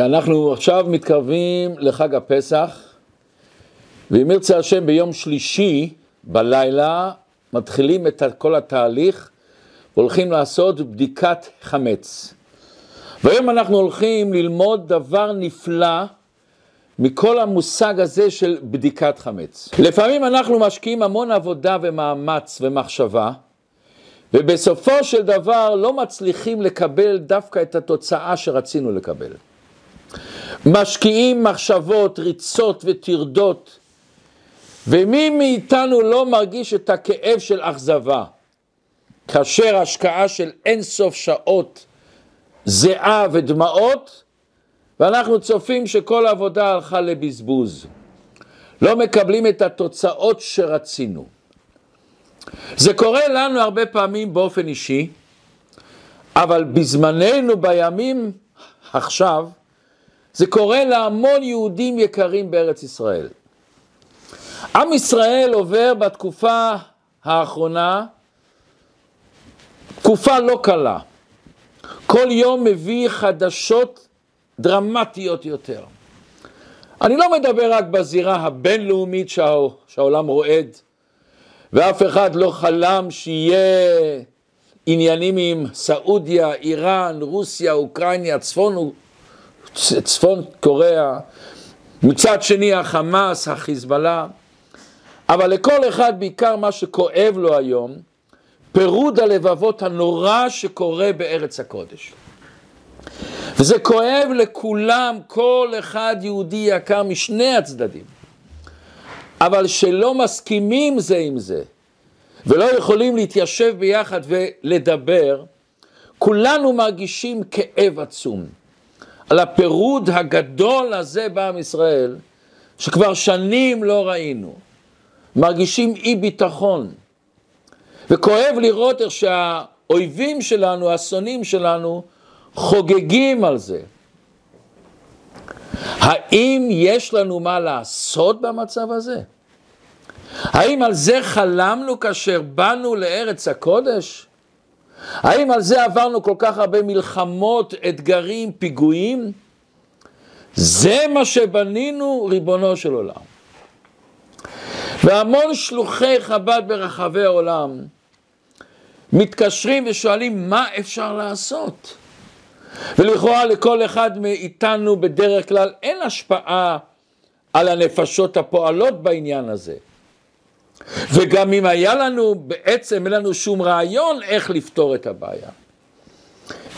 אנחנו עכשיו מתקרבים לחג הפסח, ואם ירצה השם ביום שלישי בלילה מתחילים את כל התהליך והולכים לעשות בדיקת חמץ. והיום אנחנו הולכים ללמוד דבר נפלא מכל המושג הזה של בדיקת חמץ. לפעמים אנחנו משקיעים המון עבודה ומאמץ ומחשבה, ובסופו של דבר לא מצליחים לקבל דווקא את התוצאה שרצינו לקבל. משקיעים מחשבות, ריצות וטרדות, ומי מאיתנו לא מרגיש את הכאב של אכזבה, כאשר השקעה של אין סוף שעות, זיעה ודמעות, ואנחנו צופים שכל העבודה הלכה לבזבוז. לא מקבלים את התוצאות שרצינו. זה קורה לנו הרבה פעמים באופן אישי, אבל בזמננו, בימים עכשיו, זה קורה להמון יהודים יקרים בארץ ישראל. עם ישראל עובר בתקופה האחרונה תקופה לא קלה. כל יום מביא חדשות דרמטיות יותר. אני לא מדבר רק בזירה הבינלאומית שהעולם רועד, ואף אחד לא חלם שיהיה עניינים עם סעודיה, איראן, רוסיה, אוקראינה, צפון צפון קוריאה, מצד שני החמאס, החיזבאללה, אבל לכל אחד בעיקר מה שכואב לו היום, פירוד הלבבות הנורא שקורה בארץ הקודש. וזה כואב לכולם, כל אחד יהודי יקר משני הצדדים. אבל שלא מסכימים זה עם זה, ולא יכולים להתיישב ביחד ולדבר, כולנו מרגישים כאב עצום. על הפירוד הגדול הזה בעם ישראל, שכבר שנים לא ראינו. מרגישים אי ביטחון. וכואב לראות איך שהאויבים שלנו, השונאים שלנו, חוגגים על זה. האם יש לנו מה לעשות במצב הזה? האם על זה חלמנו כאשר באנו לארץ הקודש? האם על זה עברנו כל כך הרבה מלחמות, אתגרים, פיגועים? זה מה שבנינו, ריבונו של עולם. והמון שלוחי חב"ד ברחבי העולם מתקשרים ושואלים מה אפשר לעשות. ולכאורה לכל אחד מאיתנו בדרך כלל אין השפעה על הנפשות הפועלות בעניין הזה. וגם אם היה לנו, בעצם אין לנו שום רעיון איך לפתור את הבעיה.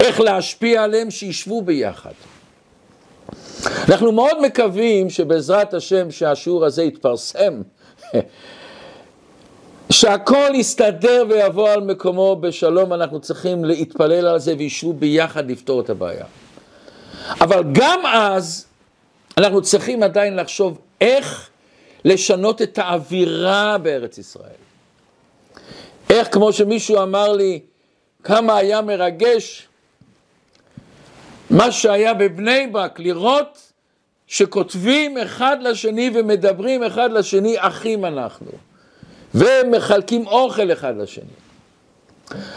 איך להשפיע עליהם שישבו ביחד. אנחנו מאוד מקווים שבעזרת השם שהשיעור הזה יתפרסם, שהכל יסתדר ויבוא על מקומו בשלום, אנחנו צריכים להתפלל על זה וישבו ביחד לפתור את הבעיה. אבל גם אז אנחנו צריכים עדיין לחשוב איך לשנות את האווירה בארץ ישראל. איך כמו שמישהו אמר לי, כמה היה מרגש מה שהיה בבני ברק, לראות שכותבים אחד לשני ומדברים אחד לשני, אחים אנחנו, ומחלקים אוכל אחד לשני.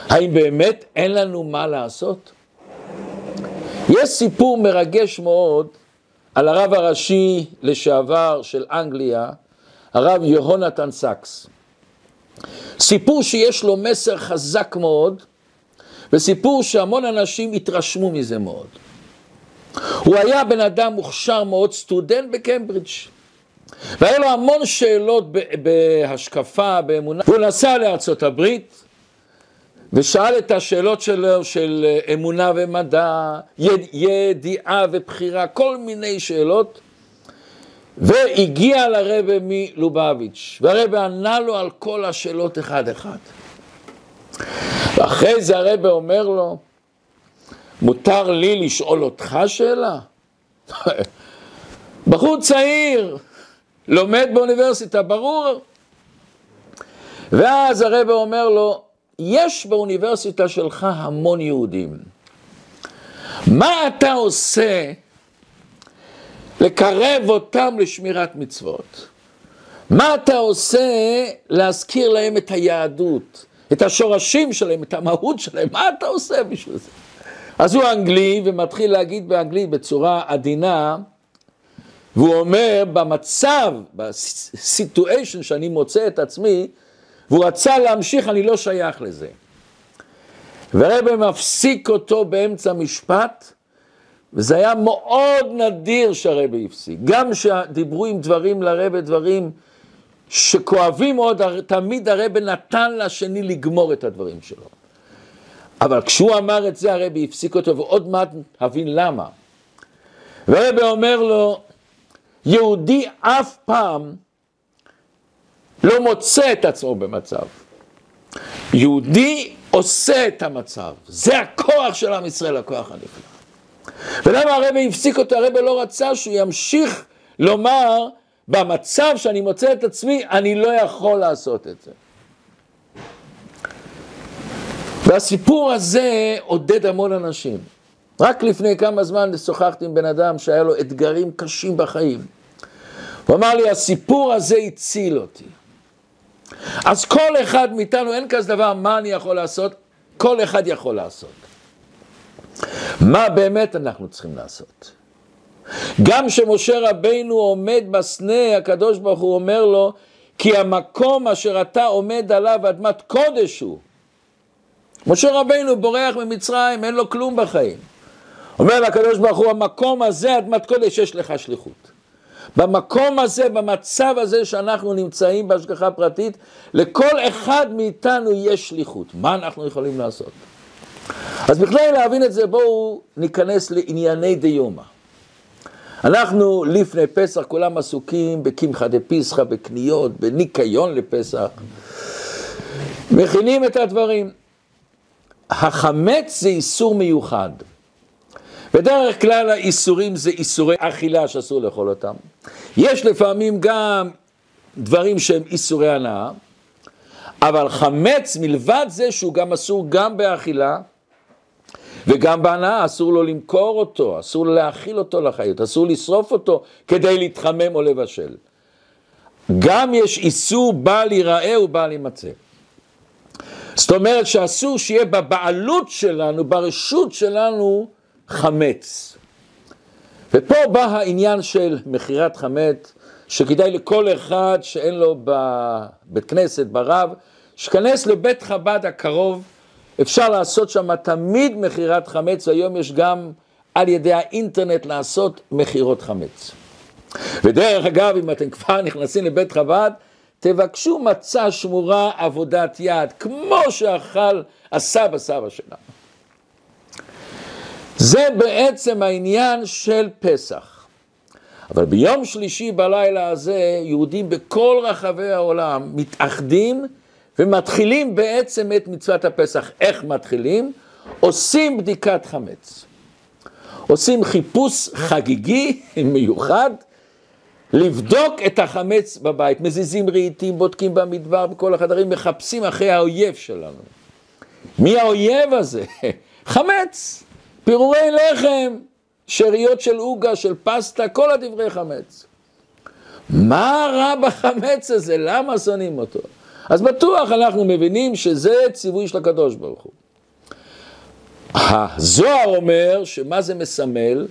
האם באמת אין לנו מה לעשות? יש סיפור מרגש מאוד על הרב הראשי לשעבר של אנגליה, הרב יהונתן סאקס. סיפור שיש לו מסר חזק מאוד, וסיפור שהמון אנשים התרשמו מזה מאוד. הוא היה בן אדם מוכשר מאוד, סטודנט בקמברידג'. והיה לו המון שאלות בהשקפה, באמונה. הוא נסע לארצות הברית, ושאל את השאלות שלו של אמונה ומדע, ידיעה ובחירה, כל מיני שאלות, והגיע לרבה מלובביץ', והרבה ענה לו על כל השאלות אחד-אחד. ואחרי זה הרבה אומר לו, מותר לי לשאול אותך שאלה? בחור צעיר, לומד באוניברסיטה, ברור. ואז הרבה אומר לו, יש באוניברסיטה שלך המון יהודים. מה אתה עושה לקרב אותם לשמירת מצוות? מה אתה עושה להזכיר להם את היהדות, את השורשים שלהם, את המהות שלהם? מה אתה עושה בשביל זה? אז הוא אנגלי ומתחיל להגיד באנגלית בצורה עדינה, והוא אומר במצב, בסיטואשן שאני מוצא את עצמי, והוא רצה להמשיך, אני לא שייך לזה. והרבא מפסיק אותו באמצע משפט, וזה היה מאוד נדיר שהרבא הפסיק. גם שדיברו עם דברים לרבא, דברים שכואבים מאוד, תמיד הרבא נתן לשני לגמור את הדברים שלו. אבל כשהוא אמר את זה, הרבי הפסיק אותו, ועוד מעט הבין למה. והרבי אומר לו, יהודי אף פעם לא מוצא את עצמו במצב. יהודי עושה את המצב. זה הכוח של עם ישראל, הכוח הנפלא. ולמה הרבי הפסיק אותו? הרבי לא רצה שהוא ימשיך לומר, במצב שאני מוצא את עצמי, אני לא יכול לעשות את זה. והסיפור הזה עודד המון אנשים. רק לפני כמה זמן שוחחתי עם בן אדם שהיה לו אתגרים קשים בחיים. הוא אמר לי, הסיפור הזה הציל אותי. אז כל אחד מאיתנו, אין כזה דבר, מה אני יכול לעשות? כל אחד יכול לעשות. מה באמת אנחנו צריכים לעשות? גם כשמשה רבינו עומד בסנה, הקדוש ברוך הוא אומר לו, כי המקום אשר אתה עומד עליו אדמת קודש הוא. משה רבינו בורח ממצרים, אין לו כלום בחיים. אומר לקדוש ברוך הוא, המקום הזה, אדמת קודש, יש לך שליחות. במקום הזה, במצב הזה שאנחנו נמצאים בהשגחה פרטית, לכל אחד מאיתנו יש שליחות. מה אנחנו יכולים לעשות? אז בכדי להבין את זה, בואו ניכנס לענייני דיומא. אנחנו לפני פסח כולם עסוקים בקמחא דפיסחא, בקניות, בניקיון לפסח. מכינים את הדברים. החמץ זה איסור מיוחד. בדרך כלל האיסורים זה איסורי אכילה שאסור לאכול אותם. יש לפעמים גם דברים שהם איסורי הנאה, אבל חמץ מלבד זה שהוא גם אסור גם באכילה וגם בהנאה, אסור לו למכור אותו, אסור לו להאכיל אותו לחיות, אסור לשרוף אותו כדי להתחמם או לבשל. גם יש איסור בל ייראה ובל יימצא. זאת אומרת שאסור שיהיה בבעלות שלנו, ברשות שלנו, חמץ. ופה בא העניין של מכירת חמץ, שכדאי לכל אחד שאין לו בבית כנסת, ברב, שכנס לבית חב"ד הקרוב, אפשר לעשות שם תמיד מכירת חמץ, והיום יש גם על ידי האינטרנט לעשות מכירות חמץ. ודרך אגב, אם אתם כבר נכנסים לבית חב"ד, תבקשו מצה שמורה עבודת יד, כמו שאכל הסבא סבא שלנו. זה בעצם העניין של פסח. אבל ביום שלישי בלילה הזה, יהודים בכל רחבי העולם מתאחדים ומתחילים בעצם את מצוות הפסח. איך מתחילים? עושים בדיקת חמץ. עושים חיפוש חגיגי מיוחד לבדוק את החמץ בבית, מזיזים רהיטים, בודקים במדבר, בכל החדרים, מחפשים אחרי האויב שלנו. מי האויב הזה? חמץ, פירורי לחם, שאריות של עוגה, של פסטה, כל הדברי חמץ. מה רע בחמץ הזה? למה שונאים אותו? אז בטוח אנחנו מבינים שזה ציווי של הקדוש ברוך הוא. הזוהר אומר שמה זה מסמל?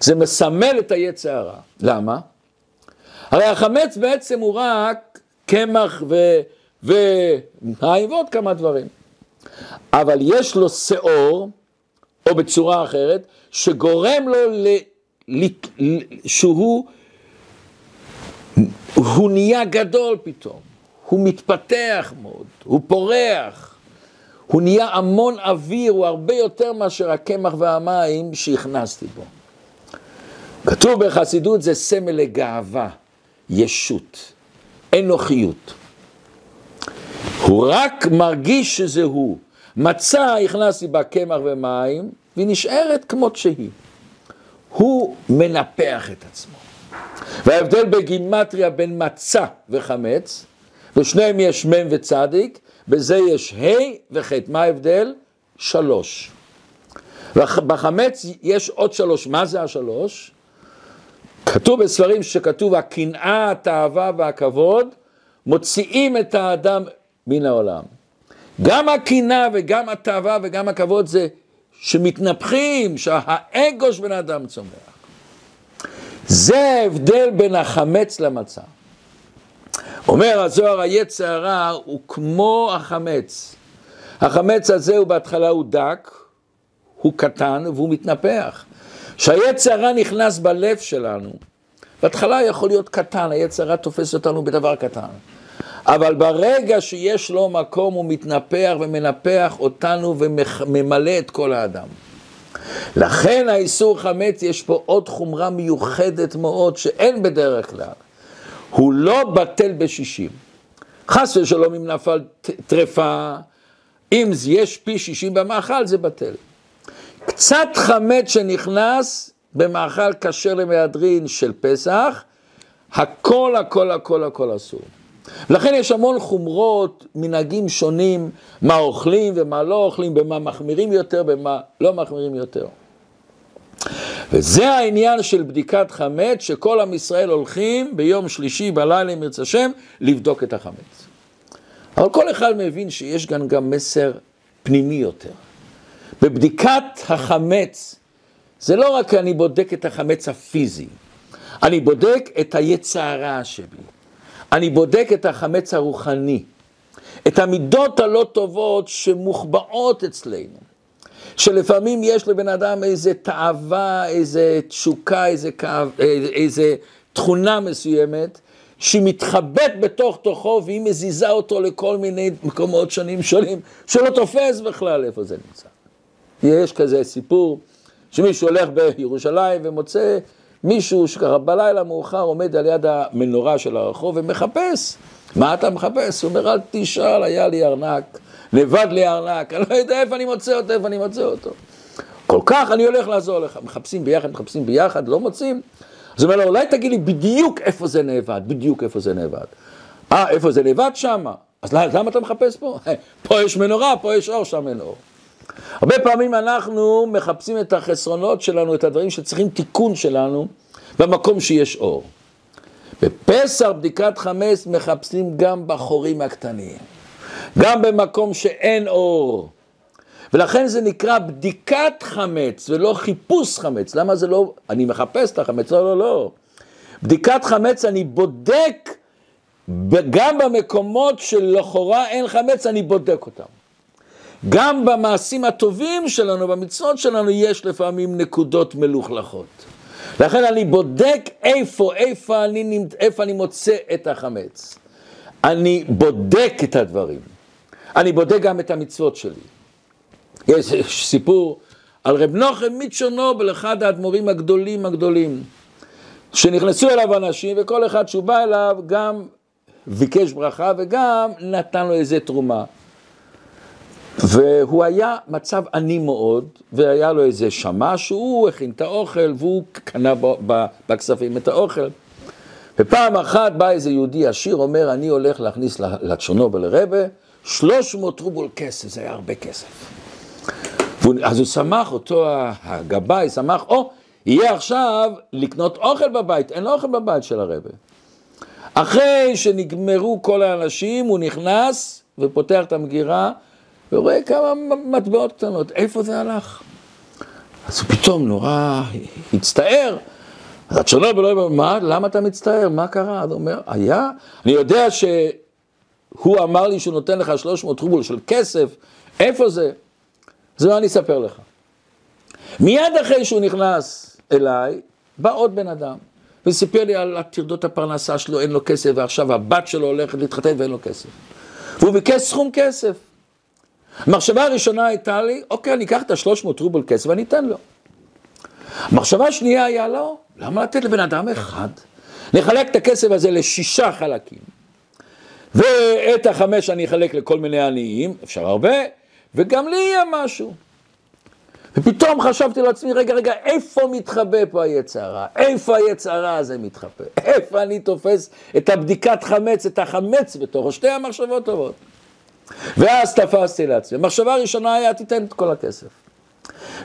זה מסמל את היצע הרע. למה? הרי החמץ בעצם הוא רק קמח ומים ועוד כמה דברים. אבל יש לו שאור, או בצורה אחרת, שגורם לו ל... ל... שהוא הוא נהיה גדול פתאום, הוא מתפתח מאוד, הוא פורח, הוא נהיה המון אוויר, הוא הרבה יותר מאשר הקמח והמים שהכנסתי בו. כתוב בחסידות זה סמל לגאווה. ישות, אנוכיות. הוא רק מרגיש שזה הוא. מצה הכנסתי בה קמח ומים, והיא נשארת כמות שהיא. הוא מנפח את עצמו. וההבדל בגימטריה בין מצה וחמץ, ושניהם יש מ' וצדיק, בזה יש ה' וח'. מה ההבדל? שלוש. בחמץ יש עוד שלוש. מה זה השלוש? כתוב בספרים שכתוב הקנאה, התאווה והכבוד מוציאים את האדם מן העולם. גם הקנאה וגם התאווה וגם הכבוד זה שמתנפחים, שהאגו של בן אדם צומח. זה ההבדל בין החמץ למצה. אומר הזוהר, היצר הרע הוא כמו החמץ. החמץ הזה הוא בהתחלה הוא דק, הוא קטן והוא מתנפח. כשהיצר הרע נכנס בלב שלנו, בהתחלה יכול להיות קטן, היצר הרע תופס אותנו בדבר קטן. אבל ברגע שיש לו מקום הוא מתנפח ומנפח אותנו וממלא את כל האדם. לכן האיסור חמץ יש פה עוד חומרה מיוחדת מאוד שאין בדרך כלל. הוא לא בטל בשישים. חס ושלום אם נפל טרפה, אם יש פי שישים במאכל זה בטל. קצת חמץ שנכנס במאכל כשר למהדרין של פסח, הכל הכל הכל הכל אסור. לכן יש המון חומרות, מנהגים שונים, מה אוכלים ומה לא אוכלים, במה מחמירים יותר, במה לא מחמירים יותר. וזה העניין של בדיקת חמץ, שכל עם ישראל הולכים ביום שלישי בלילה, אם ירצה השם, לבדוק את החמץ. אבל כל אחד מבין שיש כאן גם מסר פנימי יותר. בבדיקת החמץ, זה לא רק אני בודק את החמץ הפיזי, אני בודק את היצע הרע שבי. אני בודק את החמץ הרוחני, את המידות הלא טובות שמוחבאות אצלנו, שלפעמים יש לבן אדם איזה תאווה, איזה תשוקה, איזה, כאב, איזה תכונה מסוימת, שהיא מתחבאת בתוך תוכו והיא מזיזה אותו לכל מיני מקומות שונים שונים, שלא תופס בכלל איפה זה נמצא. יש כזה סיפור שמישהו הולך בירושלים ומוצא מישהו שככה בלילה מאוחר עומד על יד המנורה של הרחוב ומחפש. מה אתה מחפש? הוא אומר, אל תשאל, היה לי ארנק, לבד לי ארנק, אני לא יודע איפה אני מוצא אותו, איפה אני מוצא אותו. כל כך אני הולך לעזור לך. מחפשים ביחד, מחפשים ביחד, לא מוצאים. אז הוא אומר לו, אולי תגיד לי בדיוק איפה זה נאבד, בדיוק איפה זה נאבד. אה, איפה זה נאבד? שמה. אז למה אתה מחפש פה? פה יש מנורה, פה יש אור, שם אין אור. הרבה פעמים אנחנו מחפשים את החסרונות שלנו, את הדברים שצריכים תיקון שלנו, במקום שיש אור. בפסח בדיקת חמץ מחפשים גם בחורים הקטנים, גם במקום שאין אור. ולכן זה נקרא בדיקת חמץ ולא חיפוש חמץ. למה זה לא, אני מחפש את החמץ, לא, לא, לא. בדיקת חמץ אני בודק גם במקומות שלכאורה אין חמץ, אני בודק אותם. גם במעשים הטובים שלנו, במצוות שלנו, יש לפעמים נקודות מלוכלכות. לכן אני בודק איפה, איפה אני, איפה אני מוצא את החמץ. אני בודק את הדברים. אני בודק גם את המצוות שלי. יש סיפור על רב נוחם מצ'רנובל, אחד האדמו"רים הגדולים הגדולים, שנכנסו אליו אנשים וכל אחד שהוא בא אליו גם ביקש ברכה וגם נתן לו איזה תרומה. והוא היה מצב עני מאוד, והיה לו איזה שמש, שהוא הכין את האוכל, והוא קנה בכספים את האוכל. ופעם אחת בא איזה יהודי עשיר, אומר, אני הולך להכניס לצ'רנובל לרבה, 300 רובל כסף, זה היה הרבה כסף. אז הוא שמח, אותו הגבאי שמח, או, יהיה עכשיו לקנות אוכל בבית, אין לו אוכל בבית של הרבה. אחרי שנגמרו כל האנשים, הוא נכנס ופותח את המגירה, ורואה כמה מטבעות קטנות, איפה זה הלך? אז הוא פתאום נורא הצטער. אז הצ'רנובל לא אומר, מה, למה אתה מצטער? מה קרה? אז הוא אומר, היה, אני יודע שהוא אמר לי שהוא נותן לך 300 רובול של כסף, איפה זה? זה מה אני אספר לך. מיד אחרי שהוא נכנס אליי, בא עוד בן אדם, וסיפר לי על טרדות הפרנסה שלו, אין לו כסף, ועכשיו הבת שלו הולכת להתחתן ואין לו כסף. והוא ביקש סכום כסף. המחשבה הראשונה הייתה לי, אוקיי, אני אקח את ה-300 רובל כסף ואני אתן לו. המחשבה השנייה היה לו, למה לתת לבן אדם אחד? נחלק את הכסף הזה לשישה חלקים, ואת החמש אני אחלק לכל מיני עניים, אפשר הרבה, וגם לי יהיה משהו. ופתאום חשבתי לעצמי, רגע, רגע, איפה מתחבא פה היצרה? איפה היצרה הזה מתחבא? איפה אני תופס את הבדיקת חמץ, את החמץ בתוכו? שתי המחשבות טובות. ואז תפסתי לעצמי. המחשבה הראשונה היה, תיתן את כל הכסף.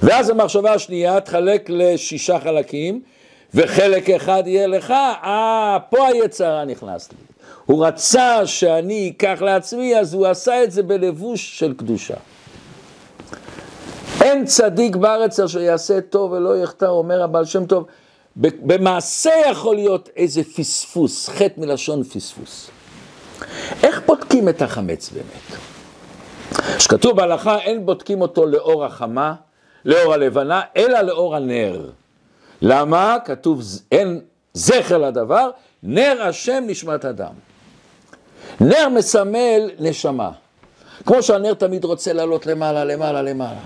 ואז המחשבה השנייה, תחלק לשישה חלקים, וחלק אחד יהיה לך, אה, פה היצרה נכנס לי. הוא רצה שאני אקח לעצמי, אז הוא עשה את זה בלבוש של קדושה. אין צדיק בארץ אשר יעשה טוב ולא יחטא, אומר הבעל שם טוב, במעשה יכול להיות איזה פספוס, חטא מלשון פספוס. איך בודקים את החמץ באמת? שכתוב בהלכה, אין בודקים אותו לאור החמה, לאור הלבנה, אלא לאור הנר. למה? כתוב, אין זכר לדבר, נר השם נשמת אדם. נר מסמל נשמה. כמו שהנר תמיד רוצה לעלות למעלה, למעלה, למעלה.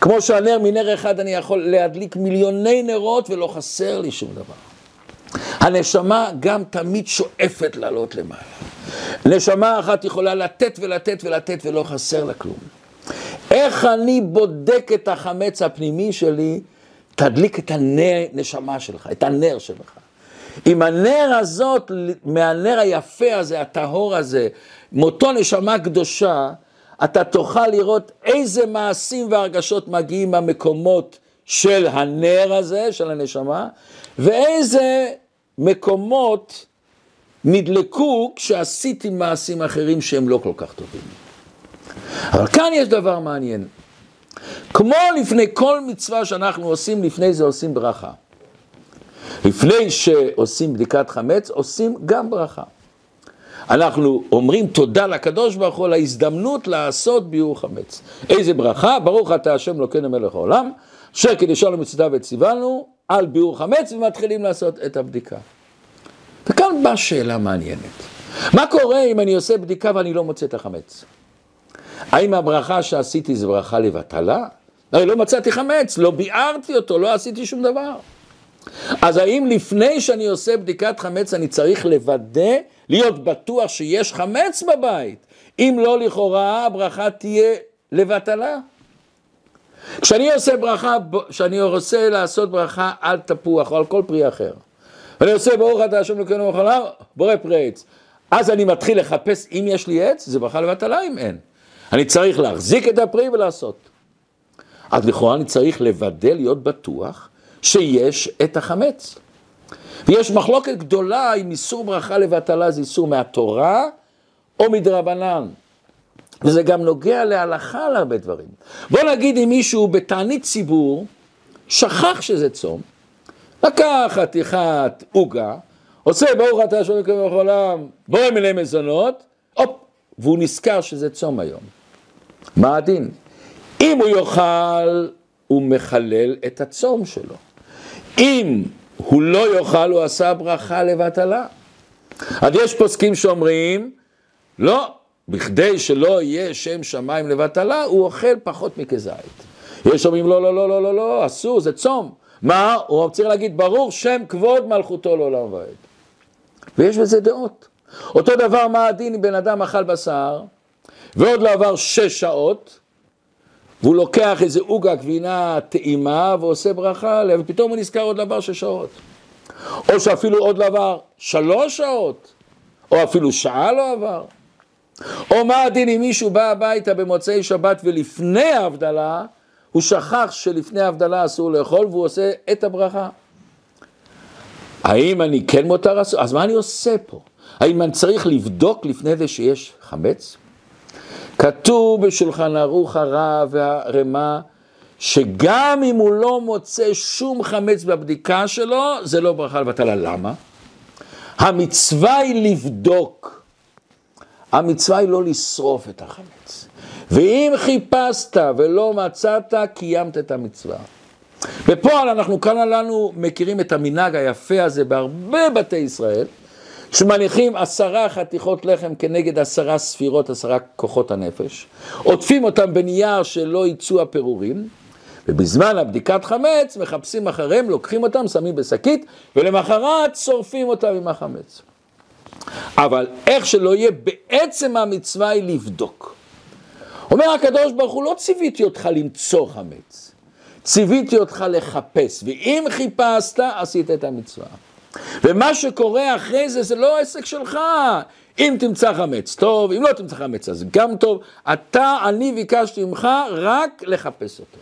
כמו שהנר מנר אחד אני יכול להדליק מיליוני נרות ולא חסר לי שום דבר. הנשמה גם תמיד שואפת לעלות למעלה. נשמה אחת יכולה לתת ולתת ולתת ולא חסר לה כלום. איך אני בודק את החמץ הפנימי שלי? תדליק את הנשמה שלך, את הנר שלך. עם הנר הזאת, מהנר היפה הזה, הטהור הזה, מאותו נשמה קדושה, אתה תוכל לראות איזה מעשים והרגשות מגיעים מהמקומות של הנר הזה, של הנשמה, ואיזה מקומות נדלקו כשעשיתי מעשים אחרים שהם לא כל כך טובים. אבל כאן יש דבר מעניין. כמו לפני כל מצווה שאנחנו עושים, לפני זה עושים ברכה. לפני שעושים בדיקת חמץ, עושים גם ברכה. אנחנו אומרים תודה לקדוש ברוך הוא על ההזדמנות לעשות ביאור חמץ. איזה ברכה? ברוך אתה השם אלוקינו מלך העולם, אשר כדשאנו מצוותיו וציוונו על ביאור חמץ ומתחילים לעשות את הבדיקה. וכאן באה שאלה מעניינת. מה קורה אם אני עושה בדיקה ואני לא מוצא את החמץ? האם הברכה שעשיתי זה ברכה לבטלה? הרי לא מצאתי חמץ, לא ביארתי אותו, לא עשיתי שום דבר. אז האם לפני שאני עושה בדיקת חמץ אני צריך לוודא, להיות בטוח שיש חמץ בבית? אם לא, לכאורה הברכה תהיה לבטלה. כשאני עושה ברכה, כשאני רוצה לעשות ברכה על תפוח או על כל פרי אחר, ואני עושה ברוך אתה השם אלוקינו וחלם, בורא פרי עץ, אז אני מתחיל לחפש אם יש לי עץ, זה ברכה לבטלה אם אין. אני צריך להחזיק את הפרי ולעשות. אז לכאורה אני צריך לוודא, להיות בטוח, שיש את החמץ. ויש מחלוקת גדולה אם איסור ברכה לבטלה זה איסור מהתורה או מדרבנן. וזה גם נוגע להלכה על הרבה דברים. בוא נגיד אם מישהו בתענית ציבור שכח שזה צום, לקח חתיכת עוגה, עושה ברוך אתה אלוקים בכל העולם, בורא מיני מזונות, הופ, והוא נזכר שזה צום היום. מה הדין? אם הוא יאכל, הוא מחלל את הצום שלו. אם הוא לא יאכל, הוא עשה ברכה לבטלה. אז יש פוסקים שאומרים, לא, בכדי שלא יהיה שם שמיים לבטלה, הוא אוכל פחות מכזית. יש אומרים, לא, לא, לא, לא, לא, לא, אסור, זה צום. מה? הוא צריך להגיד, ברור שם כבוד מלכותו לעולם ועד. ויש בזה דעות. אותו דבר, מה הדין אם בן אדם אכל בשר, ועוד לא עבר שש שעות, והוא לוקח איזה עוגה גבינה טעימה ועושה ברכה עליה, ופתאום הוא נזכר עוד דבר של שעות. או שאפילו עוד דבר שלוש שעות, או אפילו שעה לא עבר. או מה הדין אם מישהו בא הביתה במוצאי שבת ולפני ההבדלה, הוא שכח שלפני ההבדלה אסור לאכול והוא עושה את הברכה. האם אני כן מותר אסור? אז מה אני עושה פה? האם אני צריך לבדוק לפני זה שיש חמץ? כתוב בשולחן ערוך הרע והרמה, שגם אם הוא לא מוצא שום חמץ בבדיקה שלו, זה לא ברכה לבטלה. למה? המצווה היא לבדוק. המצווה היא לא לשרוף את החמץ. ואם חיפשת ולא מצאת, קיימת את המצווה. בפועל אנחנו כאן עלינו מכירים את המנהג היפה הזה בהרבה בתי ישראל, שמניחים עשרה חתיכות לחם כנגד עשרה ספירות, עשרה כוחות הנפש, עוטפים אותם בנייר שלא יצאו הפירורים, ובזמן הבדיקת חמץ מחפשים אחריהם, לוקחים אותם, שמים בשקית, ולמחרת שורפים אותם עם החמץ. אבל איך שלא יהיה, בעצם המצווה היא לבדוק. אומר הקדוש ברוך הוא, לא ציוויתי אותך למצוא חמץ, ציוויתי אותך לחפש, ואם חיפשת, עשית את המצווה. ומה שקורה אחרי זה, זה לא עסק שלך. אם תמצא חמץ, טוב, אם לא תמצא חמץ, אז גם טוב. אתה, אני ביקשתי ממך רק לחפש אותו.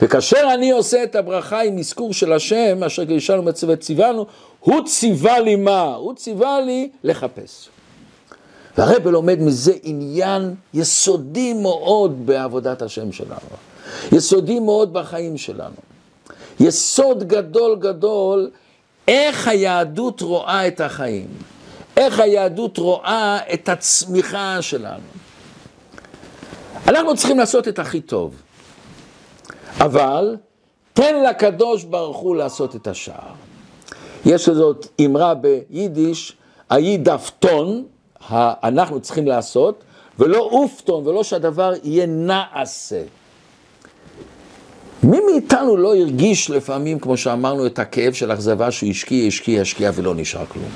וכאשר אני עושה את הברכה עם אזכור של השם, אשר גישנו מצוות ציוונו, הוא ציווה לי מה? הוא ציווה לי לחפש. והרבל לומד מזה עניין יסודי מאוד בעבודת השם שלנו. יסודי מאוד בחיים שלנו. יסוד גדול גדול, איך היהדות רואה את החיים, איך היהדות רואה את הצמיחה שלנו. אנחנו צריכים לעשות את הכי טוב, אבל תן לקדוש ברוך הוא לעשות את השאר. יש לזאת אמרה ביידיש, היידפטון, אנחנו צריכים לעשות, ולא אופטון, ולא שהדבר יהיה נעשה. מי מאיתנו לא הרגיש לפעמים, כמו שאמרנו, את הכאב של אכזבה שהוא השקיע, השקיע, השקיע ולא נשאר כלום?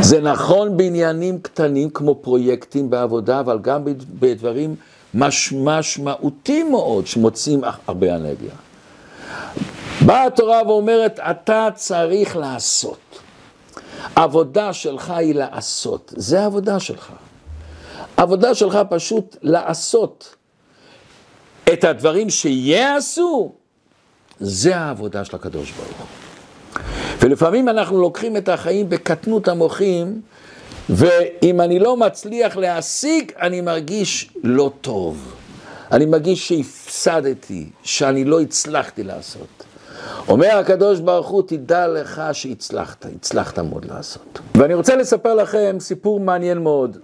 זה נכון בעניינים קטנים כמו פרויקטים בעבודה, אבל גם בדברים מש, משמעותיים מאוד שמוצאים הרבה אנרגיה. באה התורה ואומרת, אתה צריך לעשות. עבודה שלך היא לעשות, זה העבודה שלך. עבודה שלך פשוט לעשות. את הדברים שיעשו, זה העבודה של הקדוש ברוך הוא. ולפעמים אנחנו לוקחים את החיים בקטנות המוחים, ואם אני לא מצליח להשיג, אני מרגיש לא טוב. אני מרגיש שהפסדתי, שאני לא הצלחתי לעשות. אומר הקדוש ברוך הוא, תדע לך שהצלחת, הצלחת מאוד לעשות. ואני רוצה לספר לכם סיפור מעניין מאוד.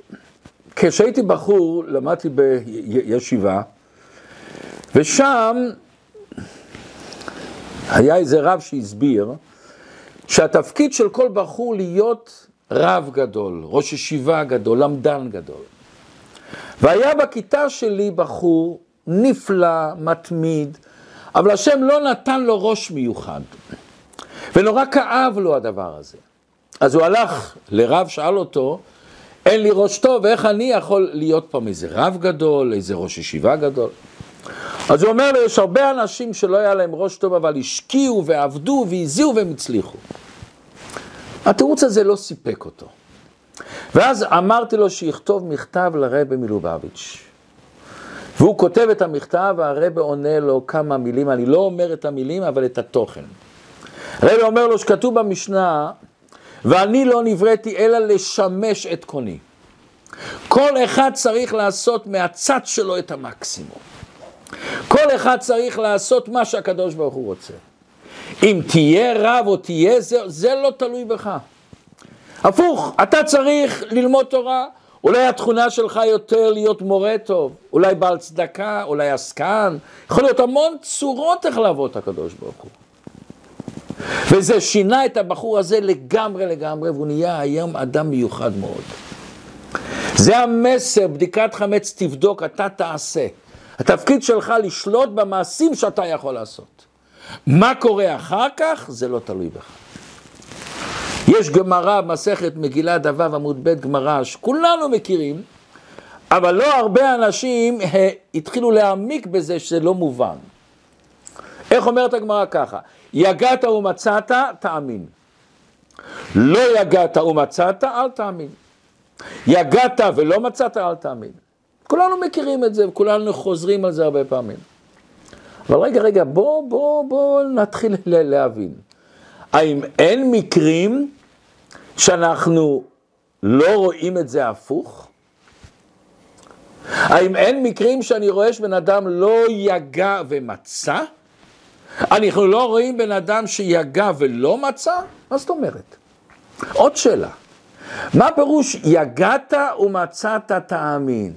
כשהייתי בחור, למדתי בישיבה, ושם היה איזה רב שהסביר שהתפקיד של כל בחור להיות רב גדול, ראש ישיבה גדול, למדן גדול. והיה בכיתה שלי בחור נפלא, מתמיד, אבל השם לא נתן לו ראש מיוחד. ונורא כאב לו הדבר הזה. אז הוא הלך לרב, שאל אותו, אין לי ראש טוב, איך אני יכול להיות פעם איזה רב גדול, איזה ראש ישיבה גדול? אז הוא אומר לו, יש הרבה אנשים שלא היה להם ראש טוב, אבל השקיעו ועבדו והזיעו והם הצליחו. התירוץ הזה לא סיפק אותו. ואז אמרתי לו שיכתוב מכתב לרבי מלובביץ'. והוא כותב את המכתב, והרבי עונה לו כמה מילים, אני לא אומר את המילים, אבל את התוכן. הרבי אומר לו שכתוב במשנה, ואני לא נבראתי אלא לשמש את קוני. כל אחד צריך לעשות מהצד שלו את המקסימום. כל אחד צריך לעשות מה שהקדוש ברוך הוא רוצה. אם תהיה רב או תהיה זה, זה לא תלוי בך. הפוך, אתה צריך ללמוד תורה, אולי התכונה שלך יותר להיות מורה טוב, אולי בעל צדקה, אולי עסקן, יכול להיות המון צורות איך לעבוד את הקדוש ברוך הוא. וזה שינה את הבחור הזה לגמרי לגמרי, והוא נהיה היום אדם מיוחד מאוד. זה המסר, בדיקת חמץ תבדוק, אתה תעשה. התפקיד שלך לשלוט במעשים שאתה יכול לעשות. מה קורה אחר כך, זה לא תלוי בך. יש גמרא, מסכת מגילת דו עמוד ב' גמרא, שכולנו מכירים, אבל לא הרבה אנשים התחילו להעמיק בזה שזה לא מובן. איך אומרת הגמרא ככה? יגעת ומצאת, תאמין. לא יגעת ומצאת, אל תאמין. יגעת ולא מצאת, אל תאמין. כולנו מכירים את זה, וכולנו חוזרים על זה הרבה פעמים. אבל רגע, רגע, בואו בוא, בוא נתחיל להבין. האם אין מקרים שאנחנו לא רואים את זה הפוך? האם אין מקרים שאני רואה שבן אדם לא יגע ומצא? אנחנו לא רואים בן אדם שיגע ולא מצא? מה זאת אומרת? עוד שאלה. מה פירוש יגעת ומצאת תאמין?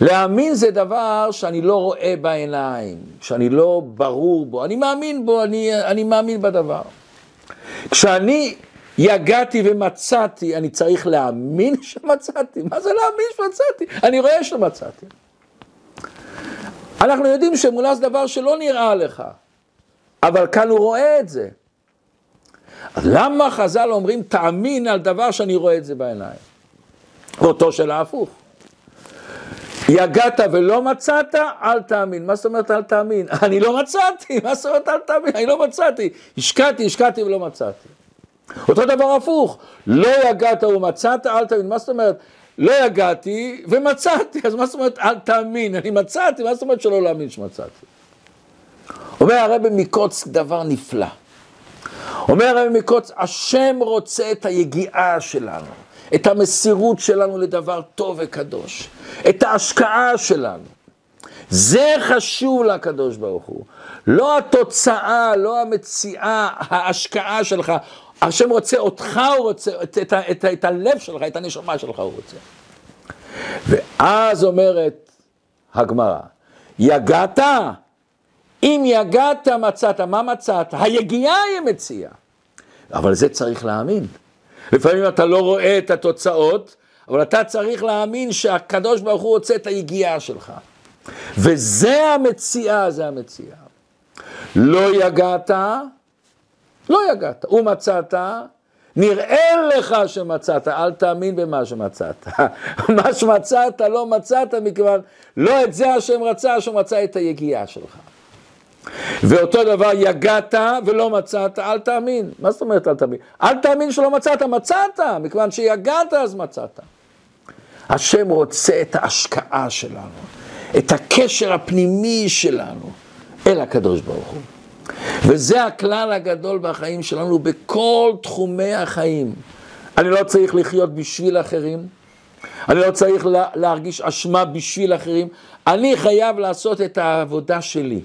להאמין זה דבר שאני לא רואה בעיניים, שאני לא ברור בו, אני מאמין בו, אני, אני מאמין בדבר. כשאני יגעתי ומצאתי, אני צריך להאמין שמצאתי. מה זה להאמין שמצאתי? אני רואה שמצאתי. אנחנו יודעים שאמונה זה דבר שלא נראה לך, אבל כאן הוא רואה את זה. למה חז"ל אומרים תאמין על דבר שאני רואה את זה בעיניים? אותו של ההפוך. יגעת ולא מצאת, אל תאמין. מה זאת אומרת אל תאמין? אני לא מצאתי, מה זאת אומרת אל תאמין? אני לא מצאתי. השקעתי, השקעתי ולא מצאתי. אותו דבר הפוך, לא יגעת ומצאת, אל תאמין. מה זאת אומרת? לא יגעתי ומצאתי, אז מה זאת אומרת אל תאמין? אני מצאתי, מה זאת אומרת שלא להאמין שמצאתי? אומר הרבי מקוץ דבר נפלא. אומר הרבי מקוץ, השם רוצה את היגיעה שלנו. את המסירות שלנו לדבר טוב וקדוש, את ההשקעה שלנו. זה חשוב לקדוש ברוך הוא. לא התוצאה, לא המציאה, ההשקעה שלך. השם רוצה אותך, הוא רוצה, את, את, את, את הלב שלך, את הנשמה שלך הוא רוצה. ואז אומרת הגמרא, יגעת? אם יגעת מצאת, מה מצאת? היגיעה היא מציאה. אבל זה צריך להאמין. לפעמים אתה לא רואה את התוצאות, אבל אתה צריך להאמין שהקדוש ברוך הוא רוצה את היגיעה שלך. וזה המציאה, זה המציאה. לא יגעת, לא יגעת. ומצאת, נראה לך שמצאת, אל תאמין במה שמצאת. מה שמצאת לא מצאת מכיוון, לא את זה השם רצה, השם רצה את היגיעה שלך. ואותו דבר יגעת ולא מצאת, אל תאמין. מה זאת אומרת אל תאמין? אל תאמין שלא מצאת, מצאת, מכיוון שיגעת אז מצאת. השם רוצה את ההשקעה שלנו, את הקשר הפנימי שלנו אל הקדוש ברוך הוא. וזה הכלל הגדול בחיים שלנו בכל תחומי החיים. אני לא צריך לחיות בשביל אחרים, אני לא צריך להרגיש אשמה בשביל אחרים, אני חייב לעשות את העבודה שלי.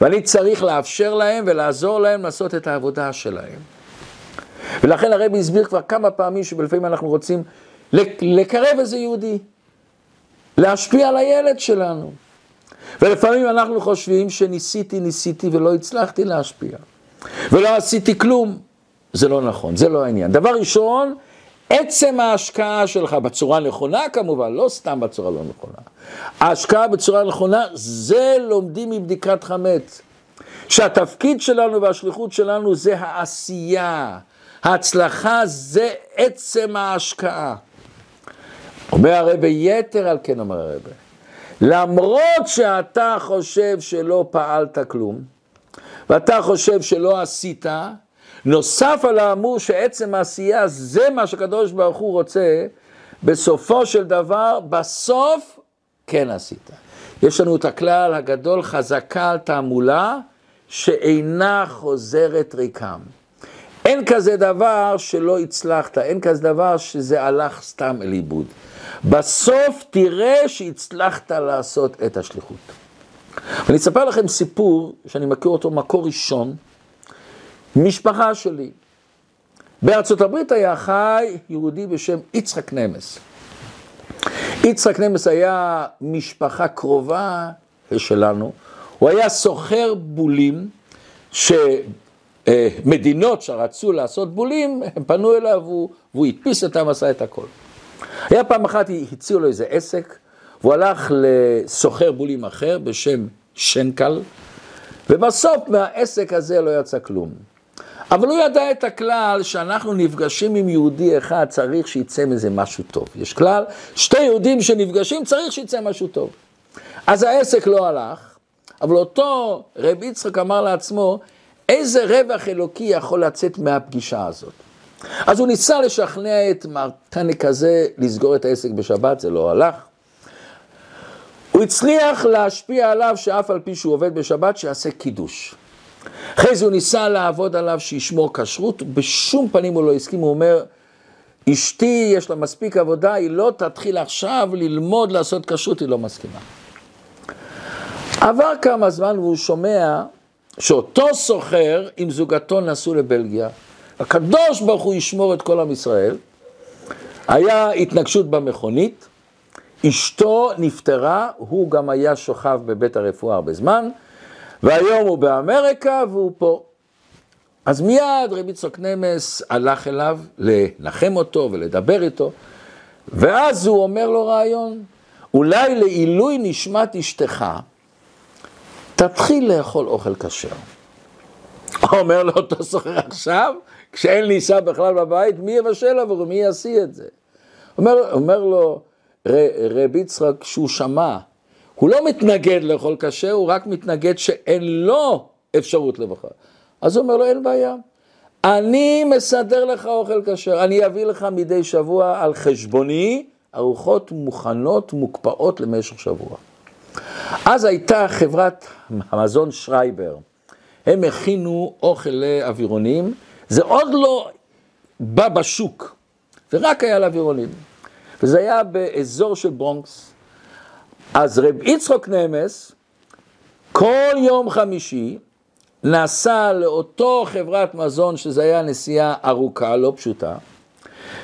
ואני צריך לאפשר להם ולעזור להם לעשות את העבודה שלהם. ולכן הרבי הסביר כבר כמה פעמים שלפעמים אנחנו רוצים לקרב איזה יהודי, להשפיע על הילד שלנו. ולפעמים אנחנו חושבים שניסיתי, ניסיתי ולא הצלחתי להשפיע. ולא עשיתי כלום. זה לא נכון, זה לא העניין. דבר ראשון, עצם ההשקעה שלך בצורה נכונה כמובן, לא סתם בצורה לא נכונה. ההשקעה בצורה נכונה, זה לומדים מבדיקת חמץ. שהתפקיד שלנו והשליחות שלנו זה העשייה. ההצלחה זה עצם ההשקעה. אומר הרבה, יתר על כן אומר הרבה, למרות שאתה חושב שלא פעלת כלום, ואתה חושב שלא עשית, נוסף על האמור שעצם העשייה זה מה שקדוש ברוך הוא רוצה, בסופו של דבר, בסוף כן עשית. יש לנו את הכלל הגדול, חזקה על תעמולה, שאינה חוזרת ריקם. אין כזה דבר שלא הצלחת, אין כזה דבר שזה הלך סתם אל איבוד. בסוף תראה שהצלחת לעשות את השליחות. ואני אספר לכם סיפור שאני מכיר אותו מקור ראשון, משפחה שלי. בארצות הברית היה חי יהודי בשם יצחק נמס. יצחק נמס היה משפחה קרובה שלנו, הוא היה סוחר בולים, שמדינות שרצו לעשות בולים, הם פנו אליו והוא הדפיס אותם, עשה את הכל. היה פעם אחת, הציעו לו איזה עסק, והוא הלך לסוחר בולים אחר בשם שנקל, ובסוף מהעסק הזה לא יצא כלום. אבל הוא ידע את הכלל שאנחנו נפגשים עם יהודי אחד, צריך שיצא מזה משהו טוב. יש כלל, שתי יהודים שנפגשים, צריך שיצא משהו טוב. אז העסק לא הלך, אבל אותו רב יצחק אמר לעצמו, איזה רווח אלוקי יכול לצאת מהפגישה הזאת. אז הוא ניסה לשכנע את מר טנק הזה לסגור את העסק בשבת, זה לא הלך. הוא הצליח להשפיע עליו שאף על פי שהוא עובד בשבת, שיעשה קידוש. אחרי זה הוא ניסה לעבוד עליו שישמור כשרות, בשום פנים הוא לא הסכים, הוא אומר, אשתי יש לה מספיק עבודה, היא לא תתחיל עכשיו ללמוד לעשות כשרות, היא לא מסכימה. עבר כמה זמן והוא שומע שאותו סוחר עם זוגתו נסעו לבלגיה, הקדוש ברוך הוא ישמור את כל עם ישראל, היה התנגשות במכונית, אשתו נפטרה, הוא גם היה שוכב בבית הרפואה הרבה זמן, והיום הוא באמריקה והוא פה. אז מיד רבי יצחק נמס הלך אליו לנחם אותו ולדבר איתו, ואז הוא אומר לו רעיון, אולי לעילוי נשמת אשתך, תתחיל לאכול אוכל כשר. אומר לו אותו סוחר עכשיו, כשאין ניסה בכלל בבית, מי יבשל עבורו, מי יעשי את זה? אומר, אומר לו רבי יצחק שהוא שמע הוא לא מתנגד לאכול כשר, הוא רק מתנגד שאין לו אפשרות לבחר. אז הוא אומר לו, אין בעיה. אני מסדר לך אוכל כשר, אני אביא לך מדי שבוע על חשבוני ארוחות מוכנות, מוקפאות למשך שבוע. אז הייתה חברת המזון שרייבר, הם הכינו אוכל לאווירונים, זה עוד לא בא בשוק, ורק היה לאווירונים. וזה היה באזור של ברונקס, אז רב יצחוק נמס, כל יום חמישי, נסע לאותו חברת מזון, שזו הייתה נסיעה ארוכה, לא פשוטה,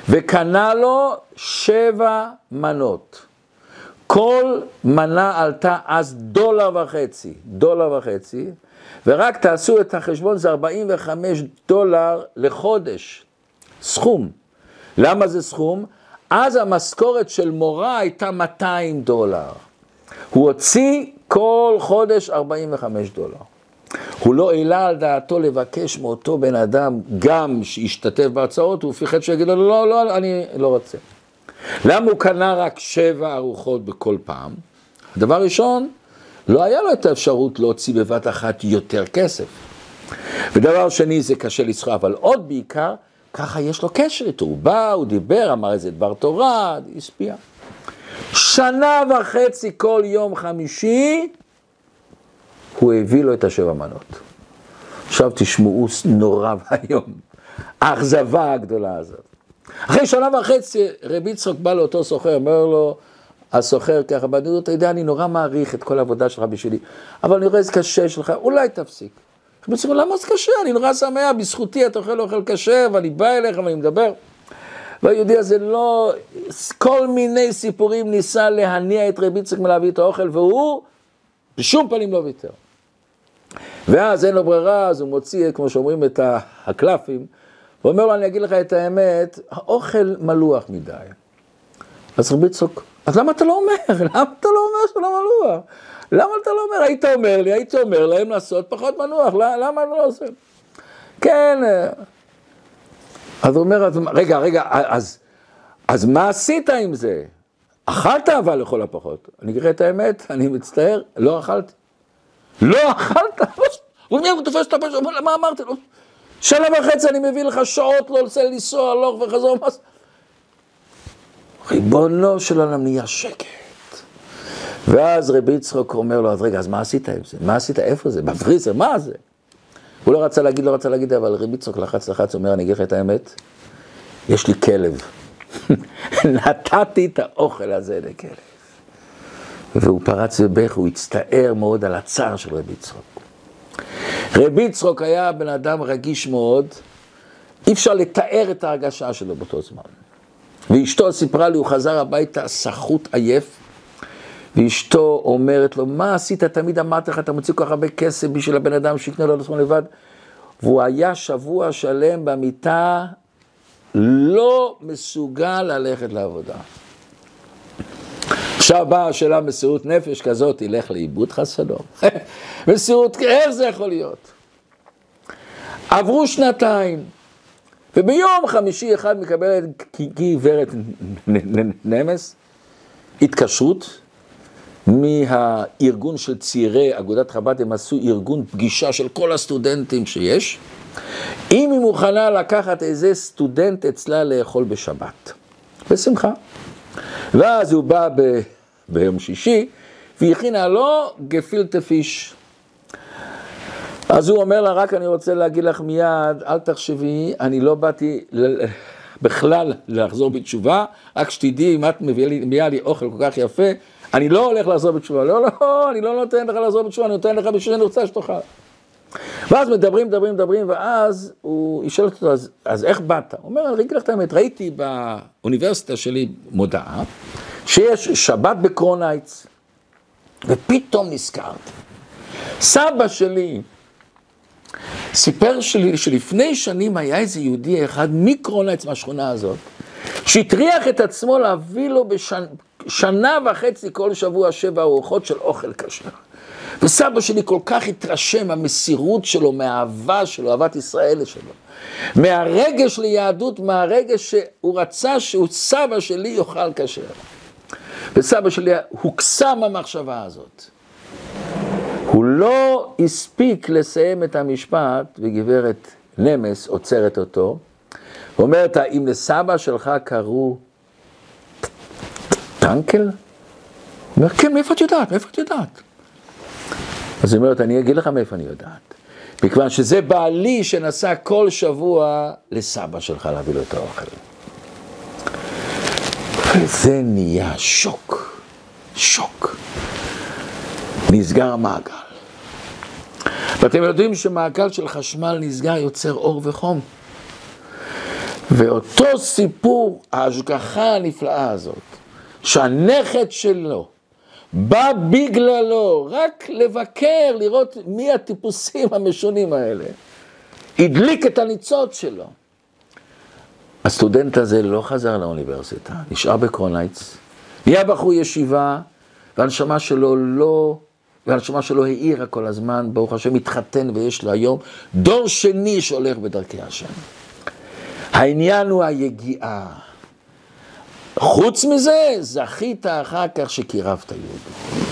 וקנה לו שבע מנות. כל מנה עלתה אז דולר וחצי, דולר וחצי, ורק תעשו את החשבון, זה 45 דולר לחודש, סכום. למה זה סכום? אז המשכורת של מורה הייתה 200 דולר. הוא הוציא כל חודש 45 דולר. הוא לא העלה על דעתו לבקש מאותו בן אדם גם שישתתף בהרצאות, הוא פיחד שיגיד לו, לא, לא, אני לא רוצה. למה הוא קנה רק שבע ארוחות בכל פעם? דבר ראשון, לא היה לו את האפשרות להוציא בבת אחת יותר כסף. ודבר שני, זה קשה לצחוק, אבל עוד בעיקר, ככה יש לו קשר איתו. הוא בא, הוא דיבר, אמר איזה דבר תורה, השפיע. שנה וחצי כל יום חמישי, הוא הביא לו את השבע מנות. עכשיו תשמעו נורא ואיום, האכזבה הגדולה הזאת. אחרי שנה וחצי רבי יצחוק בא לאותו סוחר, אומר לו, הסוחר ככה, בנדות, אתה יודע, אני נורא מעריך את כל העבודה שלך בשבילי, אבל אני רואה איזה קשה שלך, אולי תפסיק. רבי יצחוק, למה זה קשה? אני נורא שמח, בזכותי אתה אוכל אוכל כשר, ואני בא אליך ואני מדבר. והיהודי הזה לא, כל מיני סיפורים ניסה להניע את רבי יצחק מלהביא את האוכל, והוא בשום פנים לא ויתר. ואז אין לו ברירה, אז הוא מוציא, כמו שאומרים, את הקלפים, ואומר לו, אני אגיד לך את האמת, האוכל מלוח מדי. אז רבי צוק, אז למה אתה לא אומר? למה אתה לא אומר שלא מלוח? למה אתה לא אומר? היית אומר לי, הייתי אומר להם לעשות פחות מנוח, למה אני לא עושה? כן. אז הוא אומר, אז, רגע, רגע, אז, אז מה עשית עם זה? אכלת אבל לכל הפחות. אני אגיד את האמת, אני מצטער, לא אכלתי. לא אכלת? הוא אומר, הוא תופס את הפה שלו, מה אמרתי לו? שנה וחצי אני מביא לך שעות, לא רוצה לנסוע הלוך וחזור? ריבונו של עולם נהיה שקט. ואז רבי יצחוק אומר לו, אז רגע, אז מה עשית עם זה? מה עשית? איפה זה? בפריזר, מה זה? הוא לא רצה להגיד, לא רצה להגיד, אבל רבי יצחוק לחץ לחץ, אומר, אני אגיד לך את האמת, יש לי כלב. נתתי את האוכל הזה לכלב. והוא פרץ בבך, הוא הצטער מאוד על הצער של רבי יצחוק. רבי יצחוק היה בן אדם רגיש מאוד, אי אפשר לתאר את ההרגשה שלו באותו זמן. ואשתו סיפרה לי, הוא חזר הביתה סחוט עייף, ואשתו אומרת לו, מה עשית? תמיד אמרתי לך, אתה מוציא כל כך הרבה כסף בשביל הבן אדם שיקנה לו לעצמו לבד. והוא היה שבוע שלם במיטה, לא מסוגל ללכת לעבודה. עכשיו באה השאלה, מסירות נפש כזאת תלך לאיבוד חס שלום. מסירות, איך זה יכול להיות? עברו שנתיים, וביום חמישי אחד מקבלת גברת נמס התקשרות מהארגון של צעירי אגודת חב"ד, הם עשו ארגון פגישה של כל הסטודנטים שיש, אם היא מוכנה לקחת איזה סטודנט אצלה לאכול בשבת. בשמחה. ואז הוא בא ב... ביום שישי, והכינה לו גפילטה פיש. אז הוא אומר לה, רק אני רוצה להגיד לך מיד, אל תחשבי, אני לא באתי בכלל לחזור בתשובה, רק שתדעי, אם את מביאה לי, מביאה לי אוכל כל כך יפה, אני לא הולך לחזור בתשובה. לא, לא, אני לא נותן לך לחזור בתשובה, אני נותן לך בשביל שאני רוצה שתאכל. ואז מדברים, מדברים, מדברים, ואז הוא ישאל אותו, אז, אז איך באת? הוא אומר, אני אגיד לך את האמת, ראיתי באוניברסיטה שלי מודעה, שיש שבת בקרונייץ, ופתאום נזכרתי. סבא שלי סיפר שלי שלפני שנים היה איזה יהודי אחד מקרונייץ מהשכונה הזאת, שהטריח את עצמו להביא לו בשנה וחצי כל שבוע שבע ארוחות של אוכל כשר. וסבא שלי כל כך התרשם מהמסירות שלו, מהאהבה שלו, אהבת ישראל שלו, מהרגש ליהדות, מהרגש שהוא רצה שהוא סבא שלי יאכל כשר. וסבא שלי הוקסם המחשבה הזאת. הוא לא הספיק לסיים את המשפט, וגברת נמס עוצרת אותו, ואומרת, האם לסבא שלך קראו טנקל? הוא אומר, כן, מאיפה את יודעת? מאיפה את יודעת? אז היא אומרת, אני אגיד לך מאיפה אני יודעת. מכיוון שזה בעלי שנסע כל שבוע לסבא שלך להביא לו את האוכל. וזה נהיה שוק. שוק. נסגר המעגל. ואתם יודעים שמעגל של חשמל נסגר יוצר אור וחום. ואותו סיפור, ההשגחה הנפלאה הזאת, שהנכד שלו בא בגללו רק לבקר, לראות מי הטיפוסים המשונים האלה, הדליק את הניצוץ שלו. הסטודנט הזה לא חזר לאוניברסיטה, נשאר בקרונייץ, נהיה בחור ישיבה, והנשמה שלו לא, והנשמה שלו העירה כל הזמן, ברוך השם, התחתן ויש לו היום דור שני שהולך בדרכי השם. העניין הוא היגיעה. חוץ מזה, זכית אחר כך שקירבת יהודי.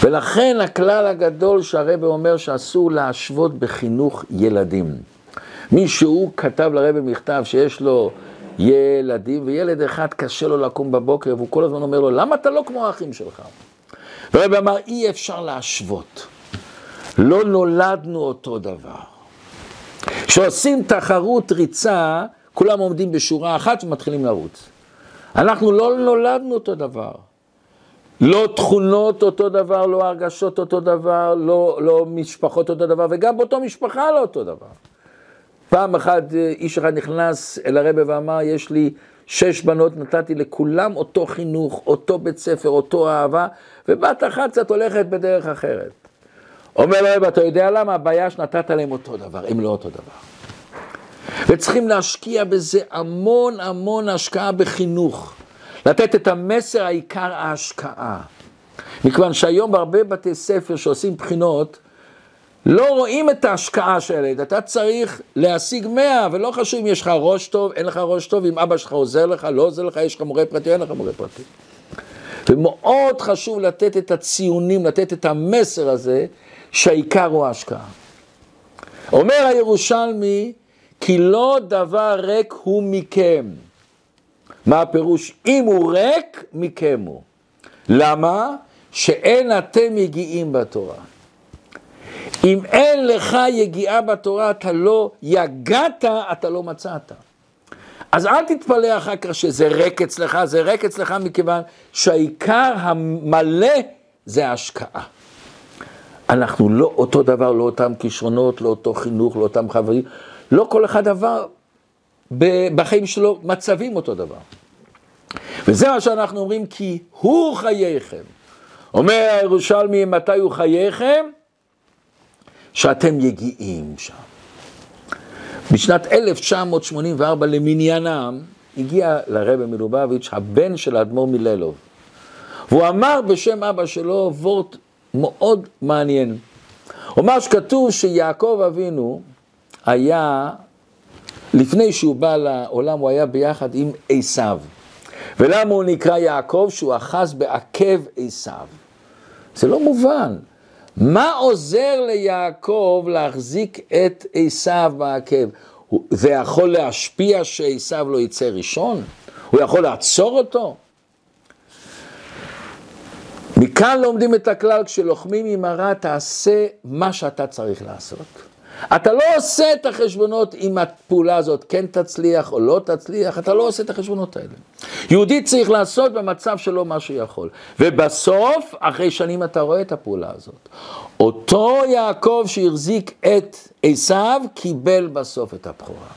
ולכן הכלל הגדול שהרבא אומר שאסור להשוות בחינוך ילדים. מישהו כתב לרבא מכתב שיש לו ילדים, וילד אחד קשה לו לקום בבוקר, והוא כל הזמן אומר לו, למה אתה לא כמו האחים שלך? ורבא אמר, אי אפשר להשוות. לא נולדנו אותו דבר. כשעושים תחרות ריצה, כולם עומדים בשורה אחת ומתחילים לרוץ. אנחנו לא נולדנו אותו דבר. לא תכונות אותו דבר, לא הרגשות אותו דבר, לא, לא משפחות אותו דבר, וגם באותו משפחה לא אותו דבר. פעם אחת איש אחד נכנס אל הרבה ואמר, יש לי שש בנות, נתתי לכולם אותו חינוך, אותו בית ספר, אותו אהבה, ובת אחת קצת הולכת בדרך אחרת. אומר לרב, אתה יודע למה? הבעיה שנתת להם אותו דבר, הם לא אותו דבר. וצריכים להשקיע בזה המון המון השקעה בחינוך. לתת את המסר העיקר ההשקעה. מכיוון שהיום בהרבה בתי ספר שעושים בחינות, לא רואים את ההשקעה של הילד, אתה צריך להשיג מאה, ולא חשוב אם יש לך ראש טוב, אין לך ראש טוב, אם אבא שלך עוזר לך, לא עוזר לך, יש לך מורה פרטי, אין לך מורה פרטי. ומאוד חשוב לתת את הציונים, לתת את המסר הזה, שהעיקר הוא ההשקעה. אומר הירושלמי, כי לא דבר ריק הוא מכם. מה הפירוש? אם הוא ריק, מכם הוא. למה? שאין אתם יגיעים בתורה. אם אין לך יגיעה בתורה, אתה לא יגעת, אתה לא מצאת. אז אל תתפלא אחר כך שזה ריק אצלך, זה ריק אצלך מכיוון שהעיקר המלא זה ההשקעה. אנחנו לא אותו דבר, לא אותם כישרונות, לא אותו חינוך, לא אותם חברים, לא כל אחד עבר בחיים שלו מצבים אותו דבר. וזה מה שאנחנו אומרים, כי הוא חייכם. אומר הירושלמי, מתי הוא חייכם? שאתם יגיעים שם. בשנת 1984 למניינם הגיע לרבי מלובביץ' הבן של האדמו"ר מללוב. והוא אמר בשם אבא שלו וורט מאוד מעניין. הוא אמר שכתוב שיעקב אבינו היה, לפני שהוא בא לעולם, הוא היה ביחד עם עשיו. ולמה הוא נקרא יעקב? שהוא אחז בעקב עשיו. זה לא מובן. מה עוזר ליעקב להחזיק את עשיו בעקב? זה יכול להשפיע שעשיו לא יצא ראשון? הוא יכול לעצור אותו? מכאן לומדים את הכלל, כשלוחמים עם הרע, תעשה מה שאתה צריך לעשות. אתה לא עושה את החשבונות אם הפעולה הזאת כן תצליח או לא תצליח, אתה לא עושה את החשבונות האלה. יהודי צריך לעשות במצב שלו מה שהוא יכול. ובסוף, אחרי שנים אתה רואה את הפעולה הזאת. אותו יעקב שהחזיק את עשיו, קיבל בסוף את הבכורה.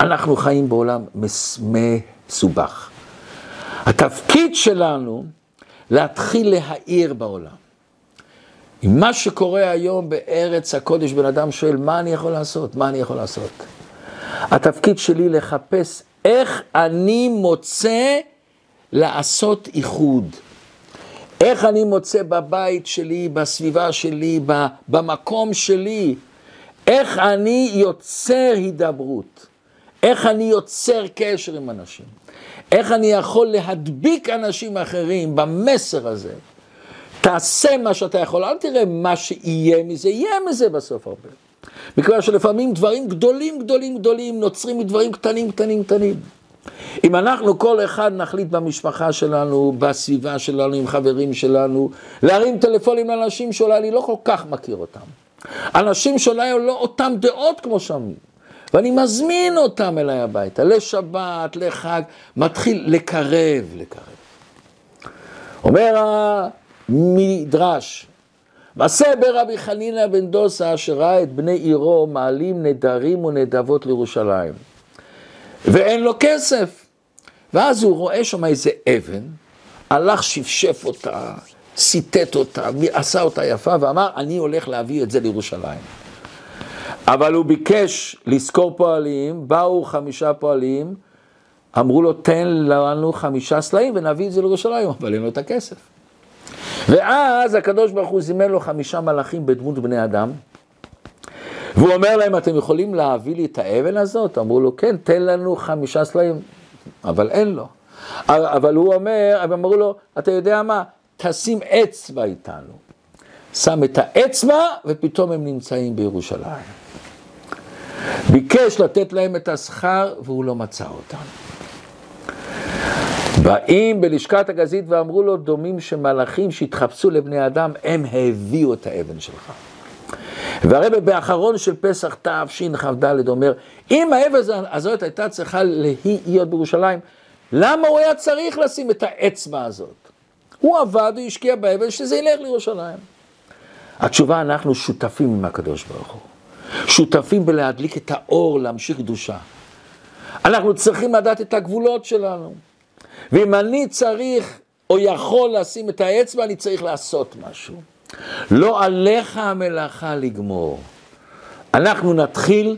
אנחנו חיים בעולם מסובך. התפקיד שלנו להתחיל להאיר בעולם. עם מה שקורה היום בארץ הקודש, בן אדם שואל, מה אני יכול לעשות? מה אני יכול לעשות? התפקיד שלי לחפש איך אני מוצא לעשות איחוד. איך אני מוצא בבית שלי, בסביבה שלי, במקום שלי, איך אני יוצר הידברות, איך אני יוצר קשר עם אנשים, איך אני יכול להדביק אנשים אחרים במסר הזה. תעשה מה שאתה יכול, אל תראה מה שיהיה מזה, יהיה מזה בסוף הרבה. מכיוון שלפעמים דברים גדולים גדולים גדולים נוצרים מדברים קטנים קטנים קטנים. אם אנחנו כל אחד נחליט במשפחה שלנו, בסביבה שלנו, עם חברים שלנו, להרים טלפונים לאנשים שאולי אני לא כל כך מכיר אותם. אנשים שאולי לא אותם דעות כמו שם. ואני מזמין אותם אליי הביתה, לשבת, לחג, מתחיל לקרב, לקרב. אומר המדרש, מעשה ברבי חנינא בן דוסה אשר ראה את בני עירו מעלים נדרים ונדבות לירושלים ואין לו כסף. ואז הוא רואה שם איזה אבן, הלך שפשף אותה, סיטט אותה, עשה אותה יפה ואמר אני הולך להביא את זה לירושלים. אבל הוא ביקש לשכור פועלים, באו חמישה פועלים, אמרו לו תן לנו חמישה סלעים ונביא את זה לירושלים, אבל אין לו את הכסף. ואז הקדוש ברוך הוא זימן לו חמישה מלאכים בדמות בני אדם, והוא אומר להם, אתם יכולים להביא לי את האבן הזאת? אמרו לו, כן, תן לנו חמישה סלעים, אבל אין לו. אבל הוא אומר, הם אמרו לו, אתה יודע מה, תשים אצבע איתנו. שם את האצבע, ופתאום הם נמצאים בירושלים. ביקש לתת להם את השכר, והוא לא מצא אותם. באים בלשכת הגזית ואמרו לו, דומים שמלאכים שהתחפשו לבני אדם, הם הביאו את האבן שלך. והרבא באחרון של פסח תשכ"ד אומר, אם האבן הזאת הייתה צריכה להיות בירושלים, למה הוא היה צריך לשים את האצבע הזאת? הוא עבד, הוא השקיע באבן, שזה ילך לירושלים. התשובה, אנחנו שותפים עם הקדוש ברוך הוא. שותפים בלהדליק את האור, להמשיך קדושה. אנחנו צריכים לדעת את הגבולות שלנו. ואם אני צריך או יכול לשים את האצבע, אני צריך לעשות משהו. לא עליך המלאכה לגמור. אנחנו נתחיל,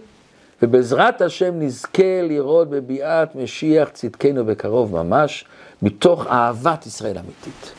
ובעזרת השם נזכה לראות בביאת משיח צדקנו בקרוב ממש, מתוך אהבת ישראל אמיתית.